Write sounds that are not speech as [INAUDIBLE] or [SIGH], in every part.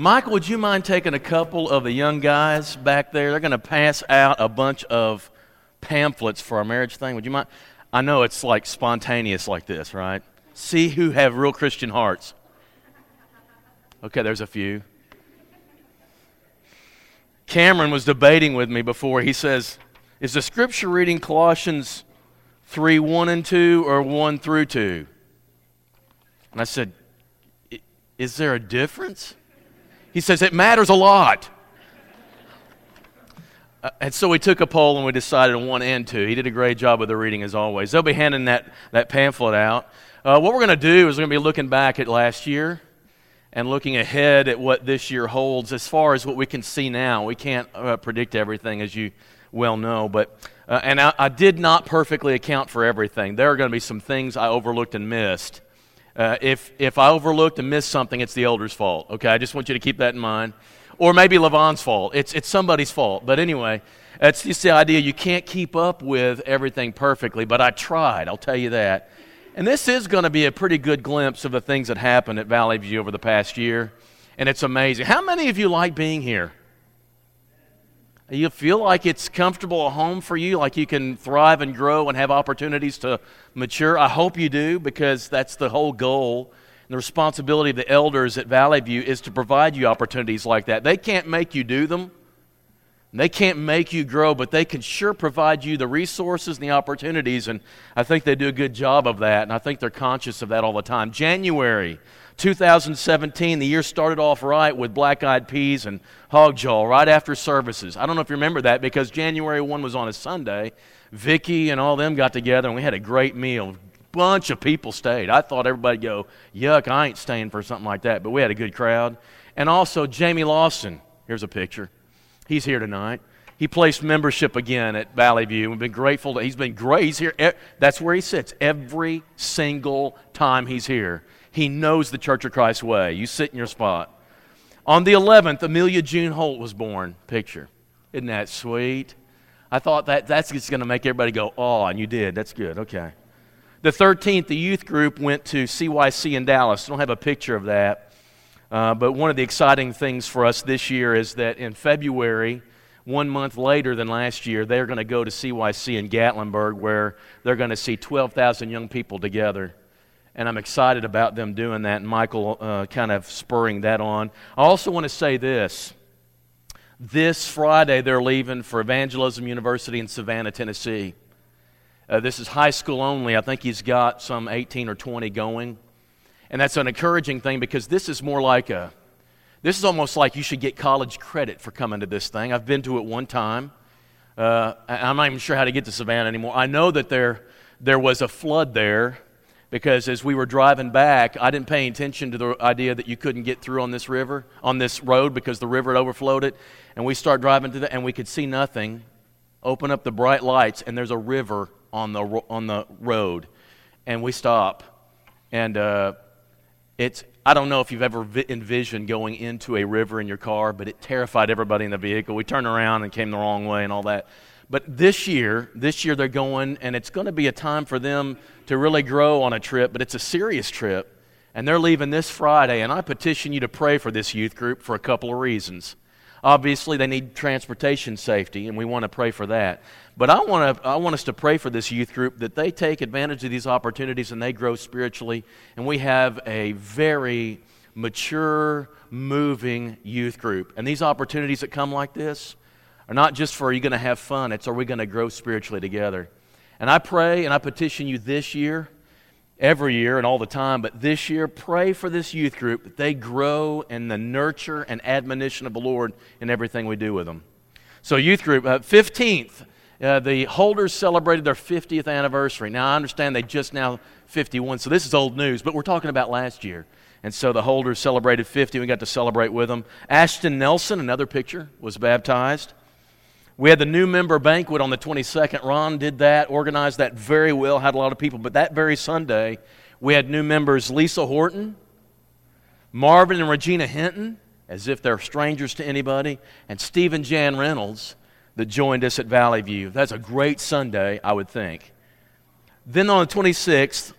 Michael, would you mind taking a couple of the young guys back there? They're going to pass out a bunch of pamphlets for our marriage thing. Would you mind? I know it's like spontaneous like this, right? See who have real Christian hearts. Okay, there's a few. Cameron was debating with me before. He says, Is the scripture reading Colossians 3 1 and 2 or 1 through 2? And I said, Is there a difference? He says, It matters a lot. Uh, and so we took a poll and we decided on one and two. He did a great job with the reading as always. They'll be handing that, that pamphlet out. Uh, what we're going to do is we're going to be looking back at last year and looking ahead at what this year holds as far as what we can see now. We can't uh, predict everything, as you well know, but uh, and I, I, did not perfectly account for everything. There are going to be some things I overlooked and missed. Uh, if if I overlooked and missed something, it's the elder's fault. Okay, I just want you to keep that in mind, or maybe Levon's fault. It's it's somebody's fault. But anyway, it's just the idea you can't keep up with everything perfectly. But I tried. I'll tell you that. And this is going to be a pretty good glimpse of the things that happened at Valley View over the past year. And it's amazing. How many of you like being here? You feel like it's comfortable a home for you, like you can thrive and grow and have opportunities to mature? I hope you do because that's the whole goal. And the responsibility of the elders at Valley View is to provide you opportunities like that. They can't make you do them, they can't make you grow, but they can sure provide you the resources and the opportunities. And I think they do a good job of that. And I think they're conscious of that all the time. January 2017, the year started off right with black eyed peas and hog jaw right after services. I don't know if you remember that because January 1 was on a Sunday. Vicky and all them got together and we had a great meal. Bunch of people stayed. I thought everybody'd go, yuck, I ain't staying for something like that. But we had a good crowd. And also, Jamie Lawson. Here's a picture. He's here tonight. He placed membership again at Valley View. We've been grateful that he's been great. He's here. That's where he sits every single time he's here. He knows the Church of Christ way. You sit in your spot. On the 11th, Amelia June Holt was born. Picture. Isn't that sweet? I thought that that's just going to make everybody go, oh, and you did. That's good. Okay. The 13th, the youth group went to CYC in Dallas. I don't have a picture of that. Uh, but one of the exciting things for us this year is that in February, one month later than last year, they're going to go to CYC in Gatlinburg where they're going to see 12,000 young people together. And I'm excited about them doing that, and Michael uh, kind of spurring that on. I also want to say this. This Friday, they're leaving for Evangelism University in Savannah, Tennessee. Uh, this is high school only. I think he's got some 18 or 20 going. And that's an encouraging thing because this is more like a, this is almost like you should get college credit for coming to this thing. I've been to it one time. Uh, I'm not even sure how to get to Savannah anymore. I know that there, there was a flood there because as we were driving back, I didn't pay attention to the idea that you couldn't get through on this river, on this road, because the river had overflowed it. And we start driving to the, and we could see nothing. Open up the bright lights, and there's a river on the on the road, and we stop, and uh, it's, I don't know if you've ever vi- envisioned going into a river in your car, but it terrified everybody in the vehicle. We turned around and came the wrong way and all that. But this year, this year they're going, and it's going to be a time for them to really grow on a trip, but it's a serious trip. And they're leaving this Friday, and I petition you to pray for this youth group for a couple of reasons. Obviously, they need transportation safety, and we want to pray for that. But I want, to, I want us to pray for this youth group that they take advantage of these opportunities and they grow spiritually. And we have a very mature, moving youth group. And these opportunities that come like this are not just for are you going to have fun, it's are we going to grow spiritually together. And I pray and I petition you this year every year and all the time, but this year, pray for this youth group that they grow in the nurture and admonition of the Lord in everything we do with them. So, youth group, uh, 15th, uh, the holders celebrated their 50th anniversary. Now, I understand they just now 51, so this is old news, but we're talking about last year. And so the holders celebrated 50. We got to celebrate with them. Ashton Nelson, another picture, was baptized. We had the new member banquet on the 22nd. Ron did that, organized that very well, had a lot of people. But that very Sunday, we had new members Lisa Horton, Marvin and Regina Hinton, as if they're strangers to anybody, and Stephen Jan Reynolds that joined us at Valley View. That's a great Sunday, I would think. Then on the 26th,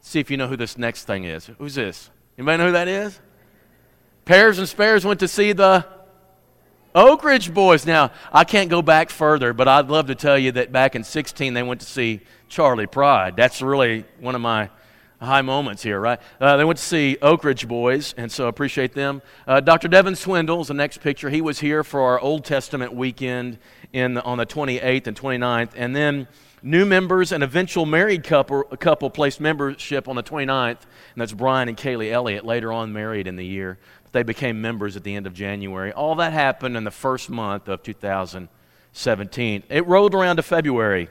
see if you know who this next thing is. Who's this? Anybody know who that is? Pairs and Spares went to see the Oak Ridge Boys. Now, I can't go back further, but I'd love to tell you that back in 16 they went to see Charley Pride. That's really one of my high moments here, right? Uh, they went to see Oak Ridge Boys, and so appreciate them. Uh, Dr. Devin Swindle is the next picture. He was here for our Old Testament weekend in, on the 28th and 29th, and then new members and eventual married couple, couple placed membership on the 29th, and that's Brian and Kaylee Elliott, later on married in the year. But they became members at the end of January. All that happened in the first month of 2017. It rolled around to February.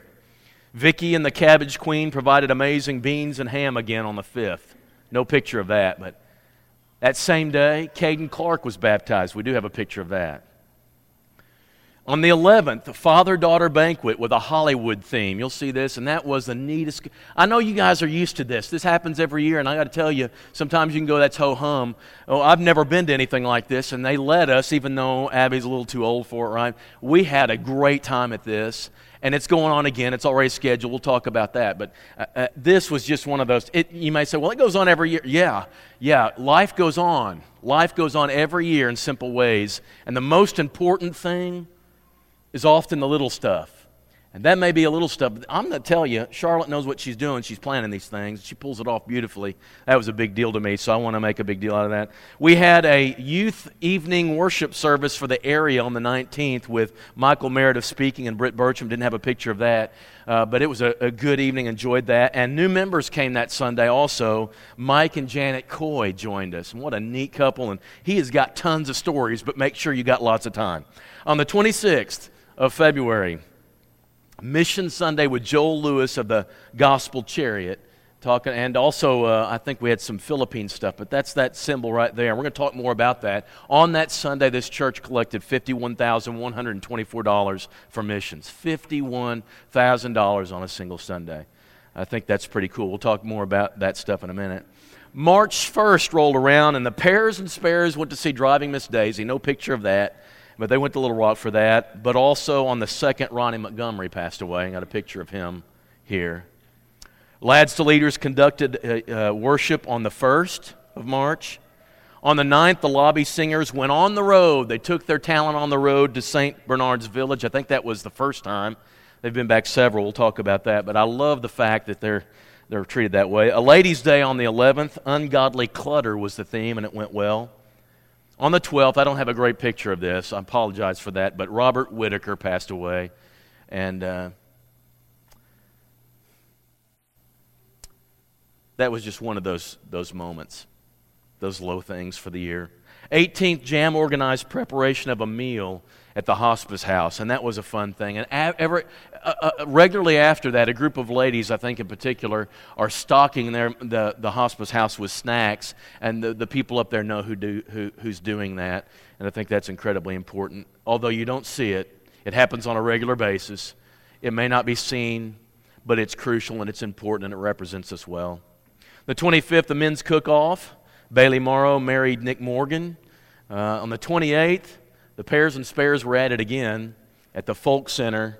Vicky and the Cabbage Queen provided amazing beans and ham again on the 5th. No picture of that, but that same day, Caden Clark was baptized. We do have a picture of that. On the 11th, a father daughter banquet with a Hollywood theme. You'll see this, and that was the neatest. I know you guys are used to this. This happens every year, and I got to tell you, sometimes you can go, that's ho hum. Oh, I've never been to anything like this, and they let us, even though Abby's a little too old for it, right? We had a great time at this and it's going on again. It's already scheduled. We'll talk about that. But uh, uh, this was just one of those. It, you may say, well, it goes on every year. Yeah, yeah. Life goes on. Life goes on every year in simple ways. And the most important thing is often the little stuff. And that may be a little stuff, but I'm going to tell you, Charlotte knows what she's doing. She's planning these things. She pulls it off beautifully. That was a big deal to me, so I want to make a big deal out of that. We had a youth evening worship service for the area on the 19th with Michael Meredith speaking, and Britt Bertram didn't have a picture of that. Uh, but it was a, a, good evening, enjoyed that. And new members came that Sunday also. Mike and Janet Coy joined us. And what a neat couple. And he has got tons of stories, but make sure you got lots of time. On the 26th of February, Mission Sunday with Joel Lewis of the Gospel Chariot. Talking, and also, uh, I think we had some Philippine stuff, but that's that symbol right there. We're going to talk more about that. On that Sunday, this church collected $51,124 for missions. $51,000 on a single Sunday. I think that's pretty cool. We'll talk more about that stuff in a minute. March 1st rolled around, and the Pairs and Spares went to see Driving Miss Daisy. No picture of that. But they went to Little Rock for that. But also on the second, Ronnie Montgomery passed away. I got a picture of him here. Lads to Leaders conducted uh, uh, worship on the 1st of March. On the 9th, the lobby singers went on the road. They took their talent on the road to St. Bernard's Village. I think that was the first time. They've been back several. We'll talk about that. But I love the fact that they're, they're treated that way. A Ladies' Day on the 11th. Ungodly clutter was the theme, and it went well. On the 12th, I don't have a great picture of this. I apologize for that, but Robert Whitaker passed away. And uh, that was just one of those, those moments, those low things for the year. 18th, Jam organized preparation of a meal at the hospice house, and that was a fun thing. And every, uh, uh, regularly after that, a group of ladies, I think in particular, are stocking their, the, the hospice house with snacks, and the, the people up there know who do, who, who's doing that. And I think that's incredibly important. Although you don't see it, it happens on a regular basis. It may not be seen, but it's crucial and it's important and it represents us well. The 25th, the men's cook off. Bailey Morrow married Nick Morgan. Uh, on the 28th, the Pairs and Spares were at it again at the Folk Center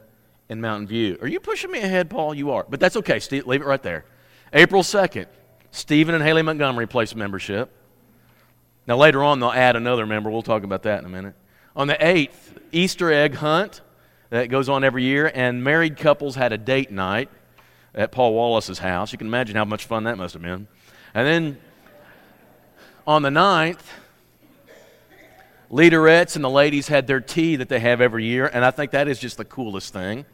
in Mountain View. Are you pushing me ahead, Paul? You are. But that's okay. Steve, leave it right there. April 2nd, Stephen and Haley Montgomery placed membership. Now, later on, they'll add another member. We'll talk about that in a minute. On the 8th, Easter egg hunt that goes on every year, and married couples had a date night at Paul Wallace's house. You can imagine how much fun that must have been. And then on the 9th, leaderettes and the ladies had their tea that they have every year, and I think that is just the coolest thing.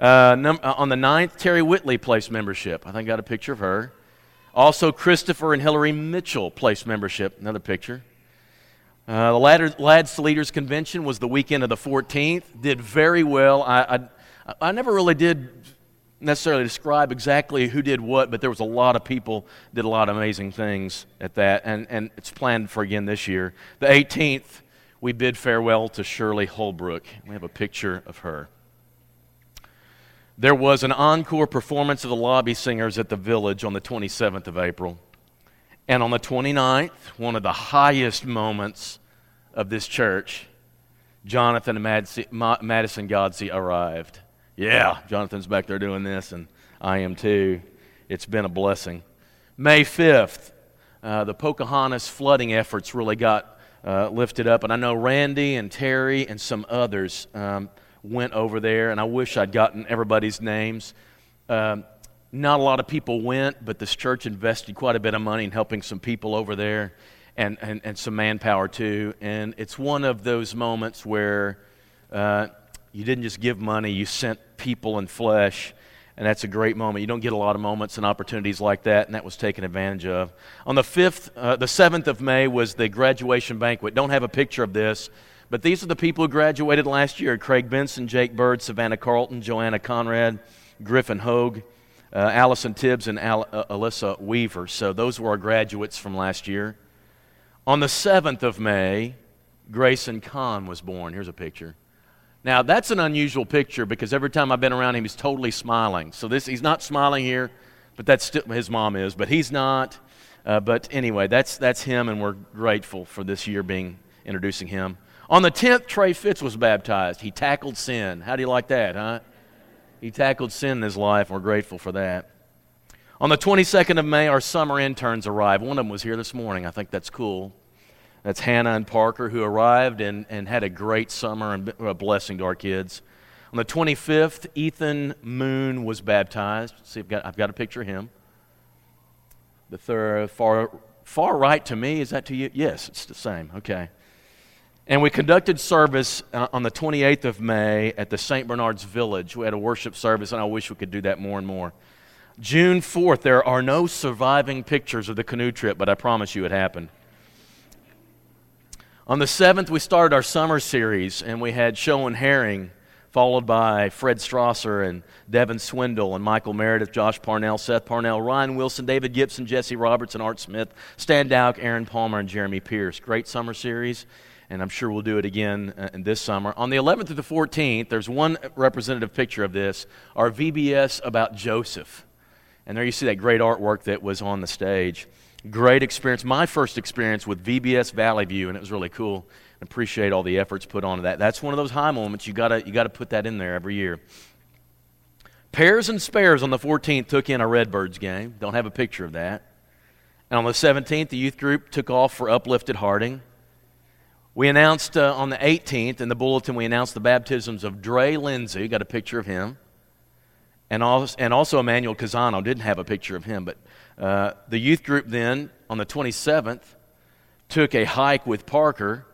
Uh, num- uh, on the 9th, Terry Whitley placed membership. I think I got a picture of her. Also, Christopher and Hillary Mitchell placed membership. Another picture. Uh, the Lads Leaders Convention was the weekend of the 14th. Did very well. I, I, I never really did necessarily describe exactly who did what, but there was a lot of people did a lot of amazing things at that, and, and it's planned for again this year. The 18th, we bid farewell to Shirley Holbrook. We have a picture of her. There was an encore performance of the lobby singers at the village on the 27th of April. And on the 29th, one of the highest moments of this church, Jonathan and Madison Godsey arrived. Yeah, Jonathan's back there doing this, and I am too. It's been a blessing. May 5th, uh, the Pocahontas flooding efforts really got uh, lifted up. And I know Randy and Terry and some others um, went over there, and I wish I'd gotten everybody's names. Um, not a lot of people went, but this church invested quite a bit of money in helping some people over there and, and, and some manpower too. And it's one of those moments where uh, you didn't just give money, you sent people and flesh. And that's a great moment. You don't get a lot of moments and opportunities like that, and that was taken advantage of. On the 5th, uh, the 7th of May was the graduation banquet. Don't have a picture of this, but these are the people who graduated last year Craig Benson, Jake Bird, Savannah Carlton, Joanna Conrad, Griffin Hogue, uh, Allison Tibbs, and Al- uh, Alyssa Weaver. So those were our graduates from last year. On the 7th of May, Grayson Kahn was born. Here's a picture. Now, that's an unusual picture because every time I've been around him, he's totally smiling. So this, he's not smiling here, but that's still, his mom is, but he's not. Uh, but anyway, that's, that's him, and we're grateful for this year being introducing him. On the 10th, Trey Fitz was baptized. He tackled sin. How do you like that, huh? He tackled sin in his life, and we're grateful for that. On the 22nd of May, our summer interns arrived. One of them was here this morning. I think that's cool. That's Hannah and Parker who arrived and, and had a great summer and a blessing to our kids. On the 25th, Ethan Moon was baptized. See, I've got, I've got a picture of him. The third, far, far right to me, is that to you? Yes, it's the same. Okay. And we conducted service uh, on the 28th of May at the St. Bernard's Village. We had a worship service, and I wish we could do that more and more. June 4th, there are no surviving pictures of the canoe trip, but I promise you it happened. On the 7th, we started our summer series, and we had Show and Herring, followed by Fred Strasser and Devin Swindle and Michael Meredith, Josh Parnell, Seth Parnell, Ryan Wilson, David Gibson, Jesse Robertson, Art Smith, Stan Dowk, Aaron Palmer, and Jeremy Pierce. Great summer series, and I'm sure we'll do it again uh, this summer. On the 11th to the 14th, there's one representative picture of this our VBS about Joseph. And there you see that great artwork that was on the stage. Great experience. My first experience with VBS Valley View, and it was really cool. I appreciate all the efforts put onto that. That's one of those high moments. You gotta you gotta put that in there every year. Pairs and Spares on the 14th took in a Redbirds game. Don't have a picture of that. And on the 17th, the youth group took off for Uplift at Harding. We announced uh, on the 18th in the bulletin, we announced the baptisms of Dre Lindsay. Got a picture of him and also, and also Emmanuel Casano. Didn't have a picture of him, but uh, the youth group then on the 27th took a hike with Parker.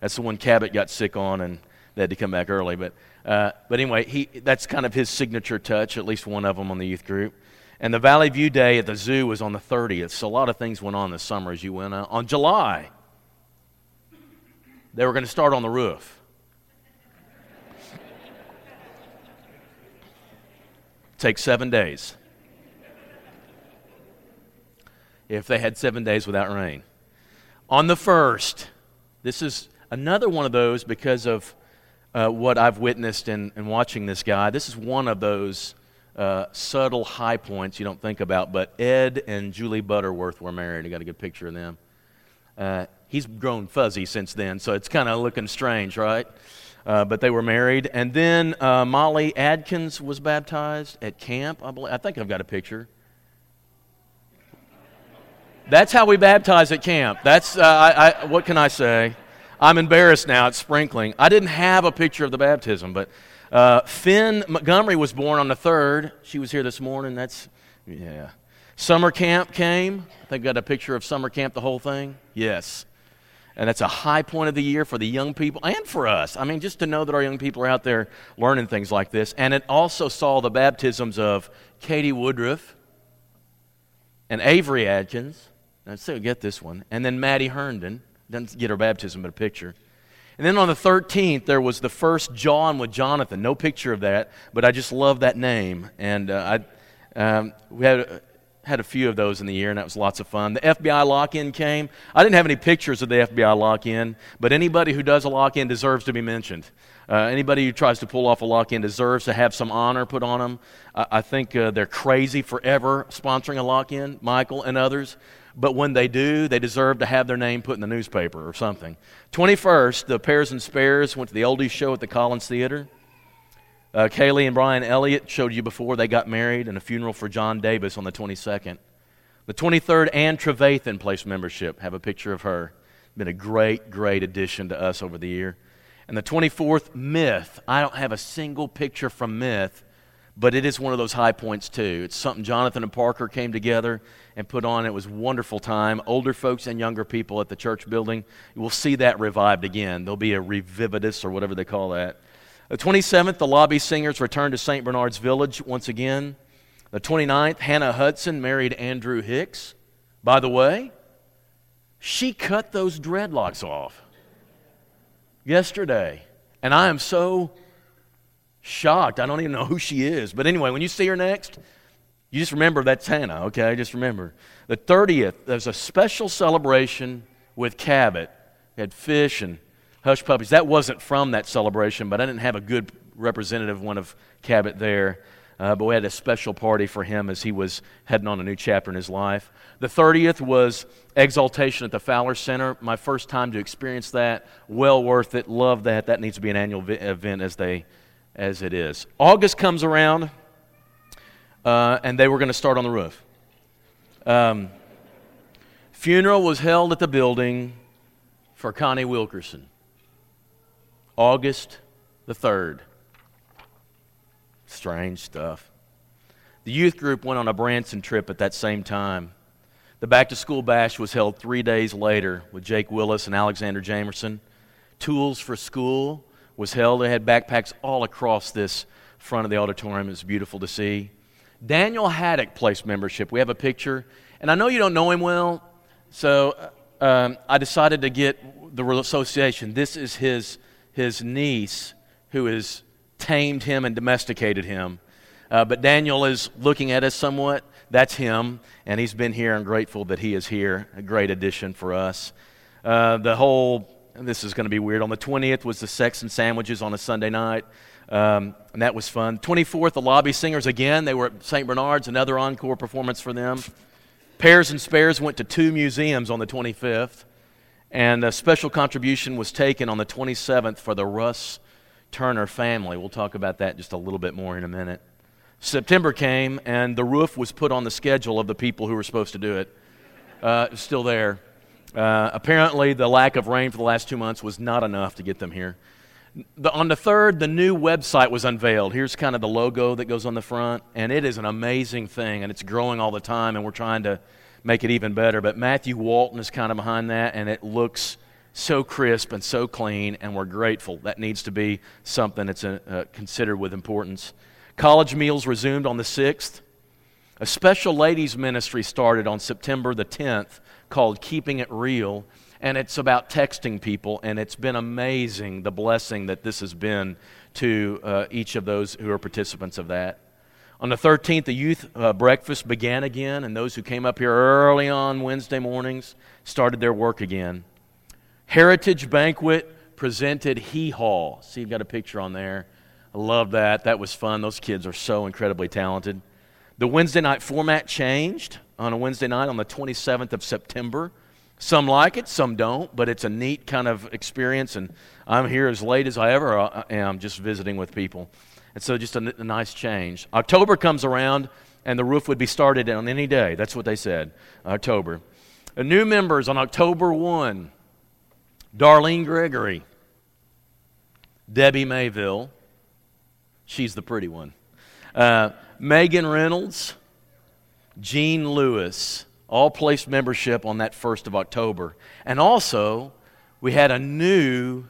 That's the one Cabot got sick on, and they had to come back early. But uh, but anyway, he that's kind of his signature touch. At least one of them on the youth group. And the Valley View Day at the zoo was on the 30th. So a lot of things went on this summer as you went out. On July, they were going to start on the roof. take seven days. If they had seven days without rain. On the first, this is another one of those because of uh, what I've witnessed in, in watching this guy. This is one of those uh, subtle high points you don't think about. But Ed and Julie Butterworth were married. I got a good picture of them. Uh, he's grown fuzzy since then, so it's kind of looking strange, right? Uh, but they were married. And then uh, Molly Adkins was baptized at camp. I, believe. I think I've got a picture. That's how we baptize at camp. That's uh, I, I, what can I say? I'm embarrassed now. It's sprinkling. I didn't have a picture of the baptism, but uh, Finn Montgomery was born on the third. She was here this morning. That's yeah. Summer camp came. I think got a picture of summer camp. The whole thing. Yes. And that's a high point of the year for the young people and for us. I mean, just to know that our young people are out there learning things like this. And it also saw the baptisms of Katie Woodruff and Avery Adkins. Let's see, get this one. And then Maddie Herndon. Doesn't get her baptism, but a picture. And then on the 13th, there was the first John with Jonathan. No picture of that, but I just love that name. And uh, I, um, we had had a few of those in the year, and that was lots of fun. The FBI lock in came. I didn't have any pictures of the FBI lock in, but anybody who does a lock in deserves to be mentioned. Uh, anybody who tries to pull off a lock in deserves to have some honor put on them. I, I think uh, they're crazy forever sponsoring a lock in, Michael and others. But when they do, they deserve to have their name put in the newspaper or something. 21st, the Pairs and Spares went to the oldies show at the Collins Theater. Uh, Kaylee and Brian Elliott showed you before they got married, and a funeral for John Davis on the 22nd. The 23rd, Ann Trevathan placed membership. Have a picture of her. Been a great, great addition to us over the year. And the 24th, Myth. I don't have a single picture from Myth, but it is one of those high points too. It's something Jonathan and Parker came together and put on. It was wonderful time. Older folks and younger people at the church building. We'll see that revived again. There'll be a revivitus or whatever they call that. The 27th, the lobby singers returned to St. Bernard's Village once again. The 29th, Hannah Hudson married Andrew Hicks. By the way, she cut those dreadlocks off yesterday. And I am so shocked. I don't even know who she is. But anyway, when you see her next, you just remember that's Hannah, okay? Just remember. The 30th, there's a special celebration with Cabot. We had fish and hush puppies. That wasn't from that celebration, but I didn't have a good representative one of Cabot there. Uh, but we had a special party for him as he was heading on a new chapter in his life. The 30th was Exaltation at the Fowler Center. My first time to experience that. Well worth it. Love that. That needs to be an annual vi- event as, they, as it is. August comes around uh, and they were going to start on the roof. Um, funeral was held at the building for Connie Wilkerson. August the 3rd. Strange stuff. The youth group went on a Branson trip at that same time. The back to school bash was held three days later with Jake Willis and Alexander Jamerson. Tools for School was held. They had backpacks all across this front of the auditorium. It was beautiful to see. Daniel Haddock placed membership. We have a picture. And I know you don't know him well, so uh, um, I decided to get the association. This is his, his niece who has tamed him and domesticated him. Uh, but Daniel is looking at us somewhat. That's him, and he's been here and grateful that he is here. A great addition for us. Uh, the whole, this is going to be weird. On the 20th was the sex and sandwiches on a Sunday night. Um, and that was fun. 24th, the lobby singers again. They were at St. Bernard's, another encore performance for them. Pairs and Spares went to two museums on the 25th. And a special contribution was taken on the 27th for the Russ Turner family. We'll talk about that just a little bit more in a minute. September came, and the roof was put on the schedule of the people who were supposed to do it. Uh, still there. Uh, apparently, the lack of rain for the last two months was not enough to get them here. The, on the third, the new website was unveiled. Here's kind of the logo that goes on the front, and it is an amazing thing, and it's growing all the time, and we're trying to make it even better. But Matthew Walton is kind of behind that, and it looks so crisp and so clean, and we're grateful. That needs to be something that's uh, considered with importance. College meals resumed on the 6th. A special ladies' ministry started on September the 10th called Keeping It Real and it's about texting people, and it's been amazing the blessing that this has been to uh, each of those who are participants of that. On the 13th, the youth uh, breakfast began again, and those who came up here early on Wednesday mornings started their work again. Heritage Banquet presented Hee Haw. See, you've got a picture on there. I love that. That was fun. Those kids are so incredibly talented. The Wednesday night format changed on a Wednesday night on the 27th of September. Some like it, some don't, but it's a neat kind of experience. And I'm here as late as I ever uh, am, just visiting with people. And so, just a, a nice change. October comes around, and the roof would be started on any day. That's what they said, October. Uh, new members on October 1 Darlene Gregory, Debbie Mayville, she's the pretty one, uh, Megan Reynolds, Jean Lewis, all placed membership on that 1st of October. And also, we had a new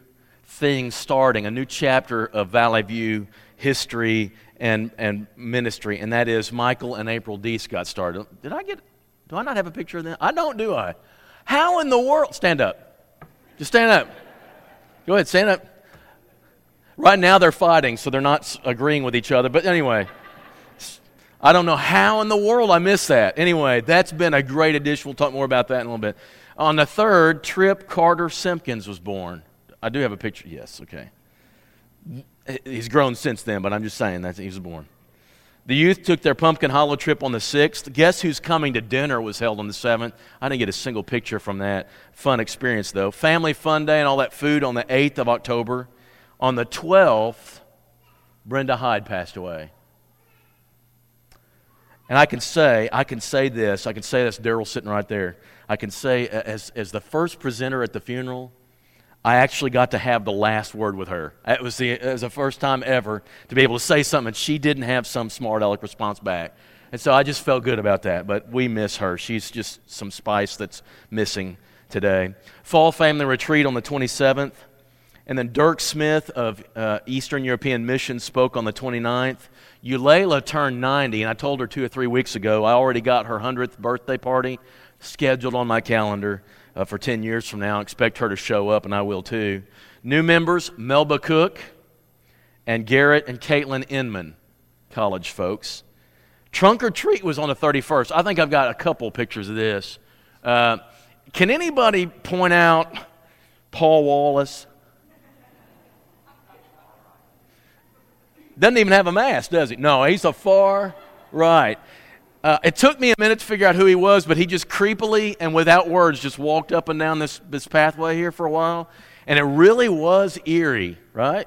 thing starting, a new chapter of Valley View history and, and ministry, and that is Michael and April Deese got started. Did I get, do I not have a picture of them? I don't, do I? How in the world? Stand up. Just stand up. Go ahead, stand up. Right now they're fighting, so they're not agreeing with each other, but anyway. I don't know how in the world I missed that. Anyway, that's been a great addition. We'll talk more about that in a little bit. On the third, Trip Carter Simpkins was born. I do have a picture. Yes, okay. He's grown since then, but I'm just saying that he was born. The youth took their Pumpkin Hollow trip on the 6th. Guess who's coming to dinner was held on the 7th. I didn't get a single picture from that. Fun experience, though. Family Fun Day and all that food on the 8th of October. On the 12th, Brenda Hyde passed away. And I can say, I can say this, I can say this, Daryl sitting right there. I can say, uh, as, as the first presenter at the funeral, I actually got to have the last word with her. It was, the, it was the first time ever to be able to say something. She didn't have some smart aleck response back. And so I just felt good about that. But we miss her. She's just some spice that's missing today. Fall Family Retreat on the 27th. And then Dirk Smith of uh, Eastern European Mission spoke on the 29th. Eulalia turned 90, and I told her two or three weeks ago I already got her 100th birthday party scheduled on my calendar uh, for 10 years from now. Expect her to show up, and I will too. New members Melba Cook and Garrett and Caitlin Inman, college folks. Trunk or treat was on the 31st. I think I've got a couple pictures of this. Uh, can anybody point out Paul Wallace? Doesn't even have a mask, does he? No, he's a far right. Uh, it took me a minute to figure out who he was, but he just creepily and without words just walked up and down this, this pathway here for a while. And it really was eerie, right?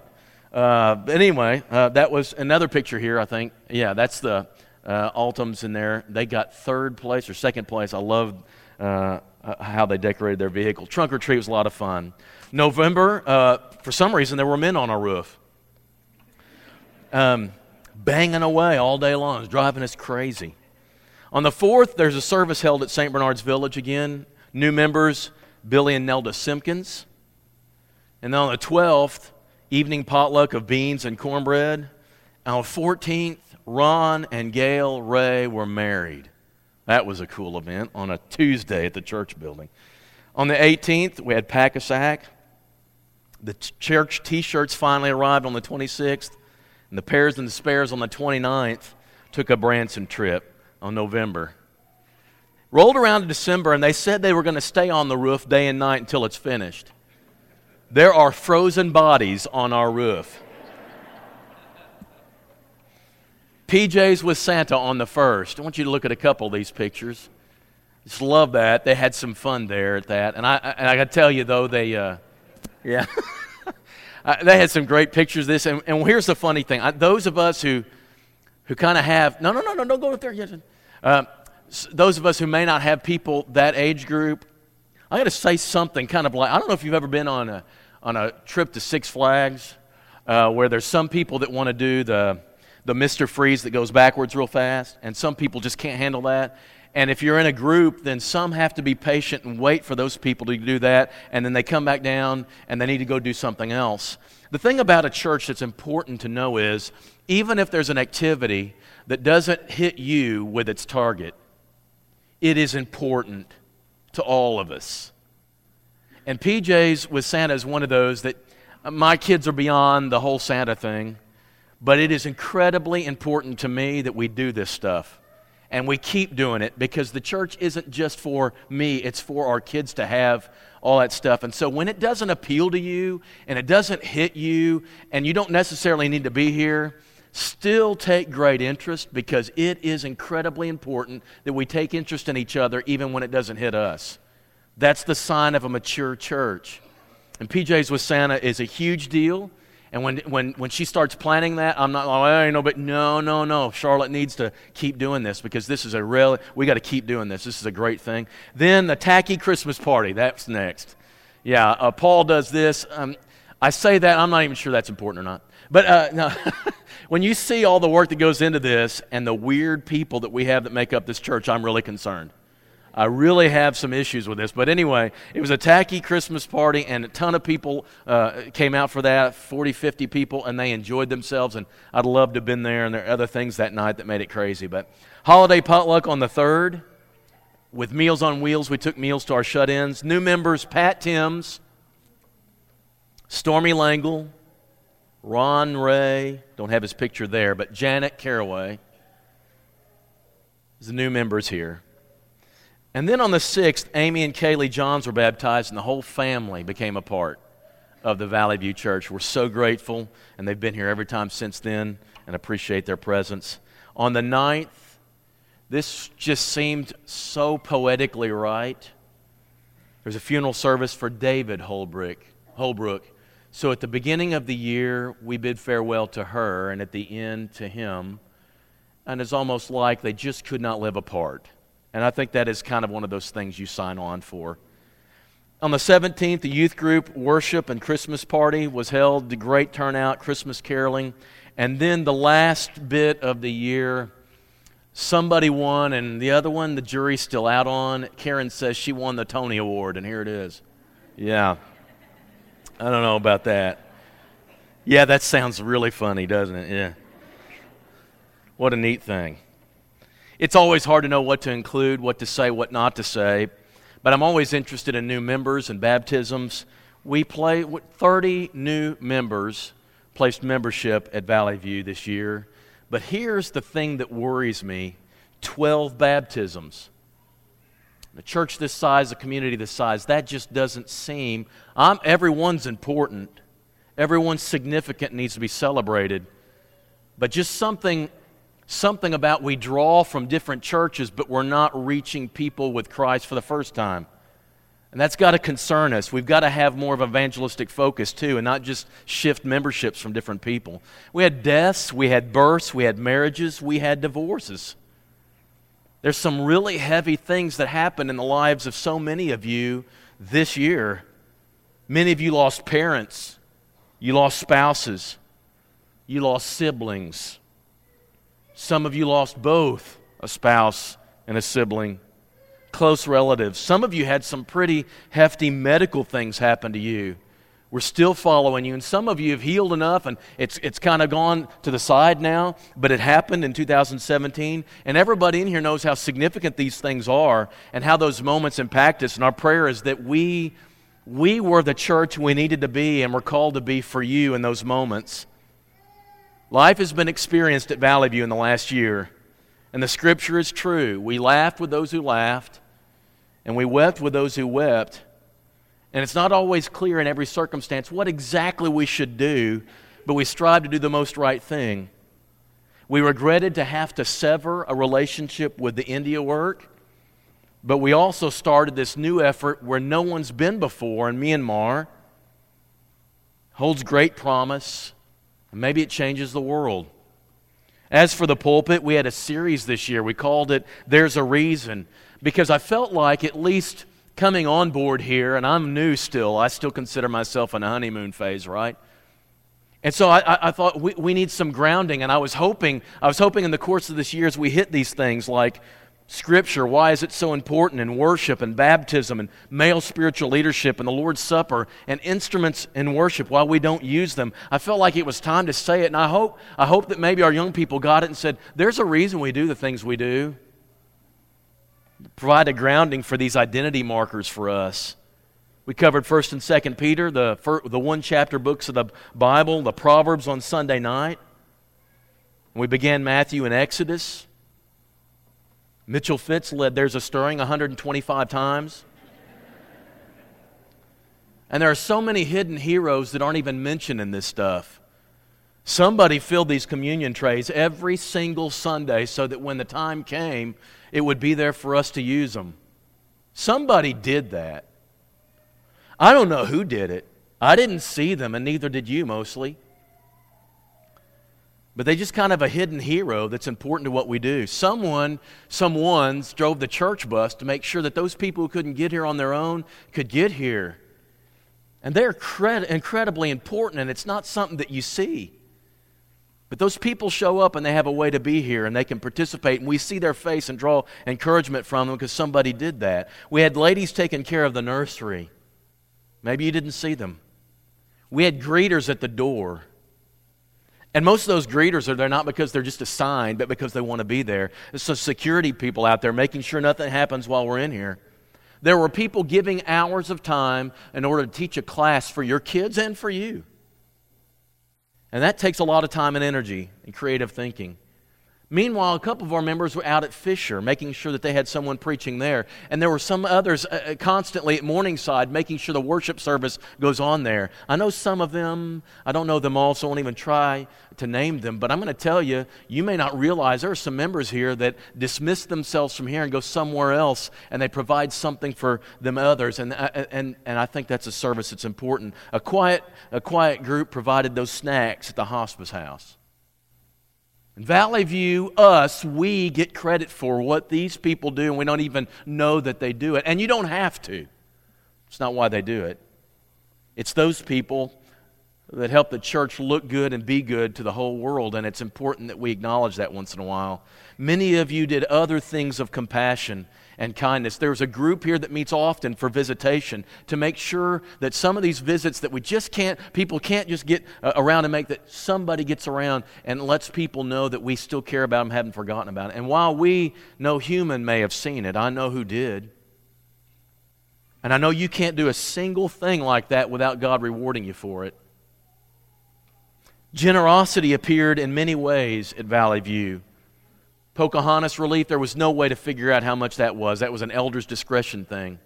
Uh, anyway, uh, that was another picture here, I think. Yeah, that's the uh, Altums in there. They got third place or second place. I love uh, uh, how they decorated their vehicle. Trunk or treat was a lot of fun. November, for some reason, there were men on our roof. Um, banging away all day long. Driving us crazy. On the 4th, there's a service held at St. Bernard's Village again. New members, Billy and Nelda Simpkins. And then on the 12th, evening potluck of beans and cornbread. And on the 14th, Ron and Gail Ray were married. That was a cool event on a Tuesday at the church building. On the 18th, we had Pack a Sack. The church t shirts finally arrived on the 26th. And the pairs and the spares on the 29th took a Branson trip on November. Rolled around to December, and they said they were going to stay on the roof day and night until it's finished. There are frozen bodies on our roof. PJs with Santa on the first. I want you to look at a couple of these pictures. Just love that. They had some fun there at that. And I, and I got to tell you, though, they, uh, yeah, [LAUGHS] they had some great pictures of this. And, and here's the funny thing I, those of us who, who kind of have, no, no, no, no, don't go there yet. Uh, those of us who may not have people that age group, I got to say something kind of like I don't know if you've ever been on a, on a trip to Six Flags uh, where there's some people that want to do the, the Mr. Freeze that goes backwards real fast, and some people just can't handle that. And if you're in a group, then some have to be patient and wait for those people to do that, and then they come back down and they need to go do something else. The thing about a church that's important to know is even if there's an activity that doesn't hit you with its target, it is important to all of us. And PJs with Santa is one of those that uh, my kids are beyond the whole Santa thing. But it is incredibly important to me that we do this stuff. And we keep doing it because the church isn't just for me, it's for our kids to have all that stuff. And so when it doesn't appeal to you and it doesn't hit you and you don't necessarily need to be here, still take great interest because it is incredibly important that we take interest in each other even when it doesn't hit us. That's the sign of a mature church. And PJs with Santa is a huge deal. And when, when, when she starts planning that, I'm not, oh, I know, but no, no, no. Charlotte needs to keep doing this because this is a real, we got to keep doing this. This is a great thing. Then the tacky Christmas party, that's next. Yeah, uh, Paul does this. Um, I say that, I'm not even sure that's important or not. But uh, [LAUGHS] no, when you see all the work that goes into this and the weird people that we have that make up this church, I'm really concerned. I really have some issues with this. But anyway, it was a tacky Christmas party, and a ton of people uh, came out for that 40, 50 people, and they enjoyed themselves. And I'd love to have been there, and there are other things that night that made it crazy. But holiday potluck on the 3rd with Meals on Wheels. We took meals to our shut ins. New members Pat Timms, Stormy Langle, Ron Ray, don't have his picture there, but Janet Caraway. Is the new members here. And then on the 6th, Amy and Kaylee Johns were baptized, and the whole family became a part of the Valley View Church. We're so grateful, and they've been here every time since then and appreciate their presence. On the 9th, this just seemed so poetically right. There's a funeral service for David Holbrook. Holbrook. So at the beginning of the year, we bid farewell to her, and at the end to him. and it's almost like they just could not live apart. And I think that is kind of one of those things you sign on for. On the 17th, the youth group worship and Christmas party was held, the great turnout, Christmas caroling. And then the last bit of the year, somebody won, and the other one, the jury's still out on. Karen says she won the Tony Award, and here it is. Yeah. I don't know about that. Yeah, that sounds really funny, doesn't it? Yeah. What a neat thing. It's always hard to know what to include, what to say, what not to say, but I'm always interested in new members and baptisms. We play 30 new members placed membership at Valley View this year. But here's the thing that worries me 12 baptisms. A church this size, a community this size, that just doesn't seem. I'm, everyone's important, everyone's significant, needs to be celebrated. But just something, something about we draw from different churches, but we're not reaching people with Christ for the first time. And that's got to concern us. We've got to have more of evangelistic focus too, and not just shift memberships from different people. We had deaths, we had births, we had marriages, we had divorces. There's some really heavy things that happened in the lives of so many of you this year. Many of you lost parents, you lost spouses, you lost siblings. Some of you lost both a spouse and a sibling close relatives. Some of you had some pretty hefty medical things happen to you. We're still following you, and some of you have healed enough, and it's, it's kind of gone to the side now, but it happened in 2017. And everybody in here knows how significant these things are and how those moments impact us. And our prayer is that we, we were the church we needed to be and were called to be for you in those moments. Life has been experienced at Valley View in the last year, and the scripture is true. We laughed with those who laughed, and we wept with those who wept. And it's not always clear in every circumstance what exactly we should do, but we strive to do the most right thing. We regretted to have to sever a relationship with the India work, but we also started this new effort where no one's been before in Myanmar. Holds great promise. Maybe it changes the world. As for the pulpit, we had a series this year. We called it There's a Reason because I felt like at least coming on board here, and I'm new still, I still consider myself in a honeymoon phase, right? And so I, I, thought we, we need some grounding, and I was hoping, I was hoping in the course of this year as we hit these things like Scripture, why is it so important, in worship, and baptism, and male spiritual leadership, and the Lord's Supper, and instruments in worship, why we don't use them. I felt like it was time to say it, and I hope, I hope that maybe our young people got it and said, there's a reason we do the things we do provide a grounding for these identity markers for us. We covered 1st and 2nd Peter, the, first, the one chapter books of the Bible, the Proverbs on Sunday night. We began Matthew and Exodus. Mitchell Fitz led There's a Stirring 125 times. And there are so many hidden heroes that aren't even mentioned in this stuff. Somebody filled these communion trays every single Sunday so that when the time came, it would be there for us to use them. Somebody did that. I don't know who did it. I didn't see them, and neither did you mostly. But they just kind of a hidden hero that's important to what we do. Someone, someone's drove the church bus to make sure that those people who couldn't get here on their own could get here. And they're cred- incredibly important, and it's not something that you see. But those people show up and they have a way to be here and they can participate, and we see their face and draw encouragement from them because somebody did that. We had ladies taking care of the nursery. Maybe you didn't see them. We had greeters at the door. And most of those greeters are there not because they're just assigned, but because they want to be there. There's some security people out there making sure nothing happens while we're in here. There were people giving hours of time in order to teach a class for your kids and for you. And that takes a lot of time and energy and creative thinking. Meanwhile, a couple of our members were out at Fisher, making sure that they had someone preaching there. And there were some others uh, uh, constantly at Morningside, making sure the worship service goes on there. I know some of them, I don't know them all, so I won't even try to name them. But I'm going to tell you, you may not realize there are some members here that dismiss themselves from here and go somewhere else, and they provide something for them others. And, uh, and, and I think that's a service that's important. A quiet, a quiet group provided those snacks at the hospice house. In Valley View, us, we get credit for what these people do, and we don't even know that they do it. And you don't have to. It's not why they do it. It's those people that help the church look good and be good to the whole world, and it's important that we acknowledge that once in a while. Many of you did other things of compassion and kindness. There's a group here that meets often for visitation to make sure that some of these visits that we just can't, people can't just get uh, around and make, that somebody gets around and lets people know that we still care about them, haven't forgotten about it. And while we, no human may have seen it, I know who did. And I know you can't do a single thing like that without God rewarding you for it. Generosity appeared in many ways at Valley View. Pocahontas relief, there was no way to figure out how much that was. That was an elder's discretion thing.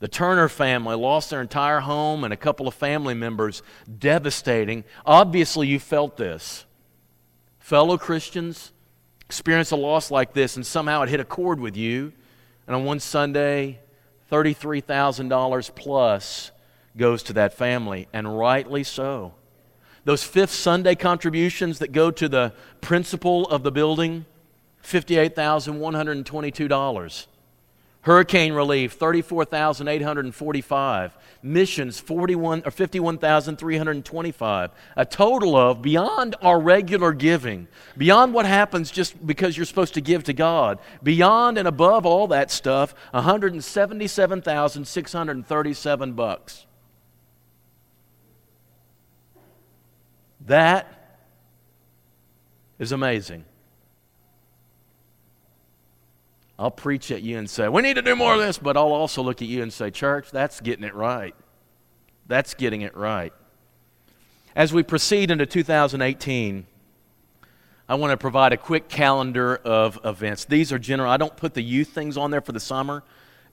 The Turner family lost their entire home and a couple of family members. Devastating. Obviously, you felt this. Fellow Christians experience a loss like this, and somehow it hit a chord with you. And on one Sunday, $33,000 plus goes to that family, and rightly so. Those fifth Sunday contributions that go to the principal of the building, $58,122. Hurricane relief, 34,845. Missions, 41 or 51,325. A total of beyond our regular giving, beyond what happens just because you're supposed to give to God, beyond and above all that stuff, 177,637 bucks. That is amazing. I'll preach at you and say, we need to do more of this, but I'll also look at you and say, church, that's getting it right. That's getting it right. As we proceed into 2018, I want to provide a quick calendar of events. These are general. I don't put the youth things on there for the summer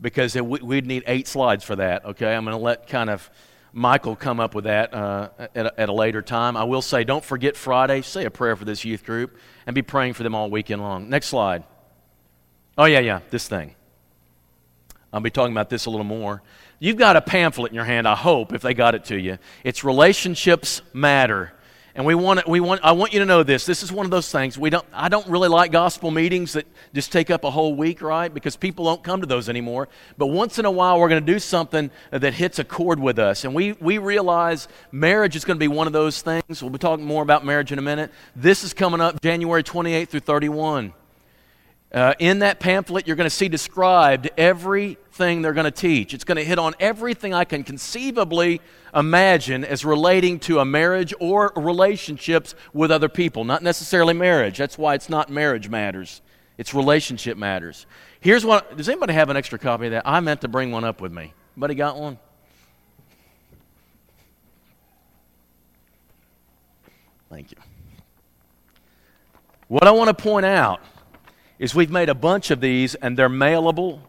because it, we'd need eight slides for that. Okay, I'm going to let kind of Michael come up with that uh, at, a, at a later time. I will say, don't forget Friday. Say a prayer for this youth group and be praying for them all weekend long. Next slide. Oh, yeah, yeah, this thing. I'll be talking about this a little more. You've got a pamphlet in your hand, I hope, if they got it to you. It's Relationships Matter. And we want, we want, I want you to know this. This is one of those things. We don't, I don't really like gospel meetings that just take up a whole week, right? Because people don't come to those anymore. But once in a while, we're going to do something that hits a chord with us. And we, we realize marriage is going to be one of those things. We'll be talking more about marriage in a minute. This is coming up January 28th through 31. Uh, in that pamphlet, you're going to see described everything they're going to teach. It's going to hit on everything I can conceivably imagine as relating to a marriage or relationships with other people. Not necessarily marriage. That's why it's not marriage matters, it's relationship matters. Here's what does anybody have an extra copy of that? I meant to bring one up with me. Anybody got one? Thank you. What I want to point out is we've made a bunch of these and they're mailable.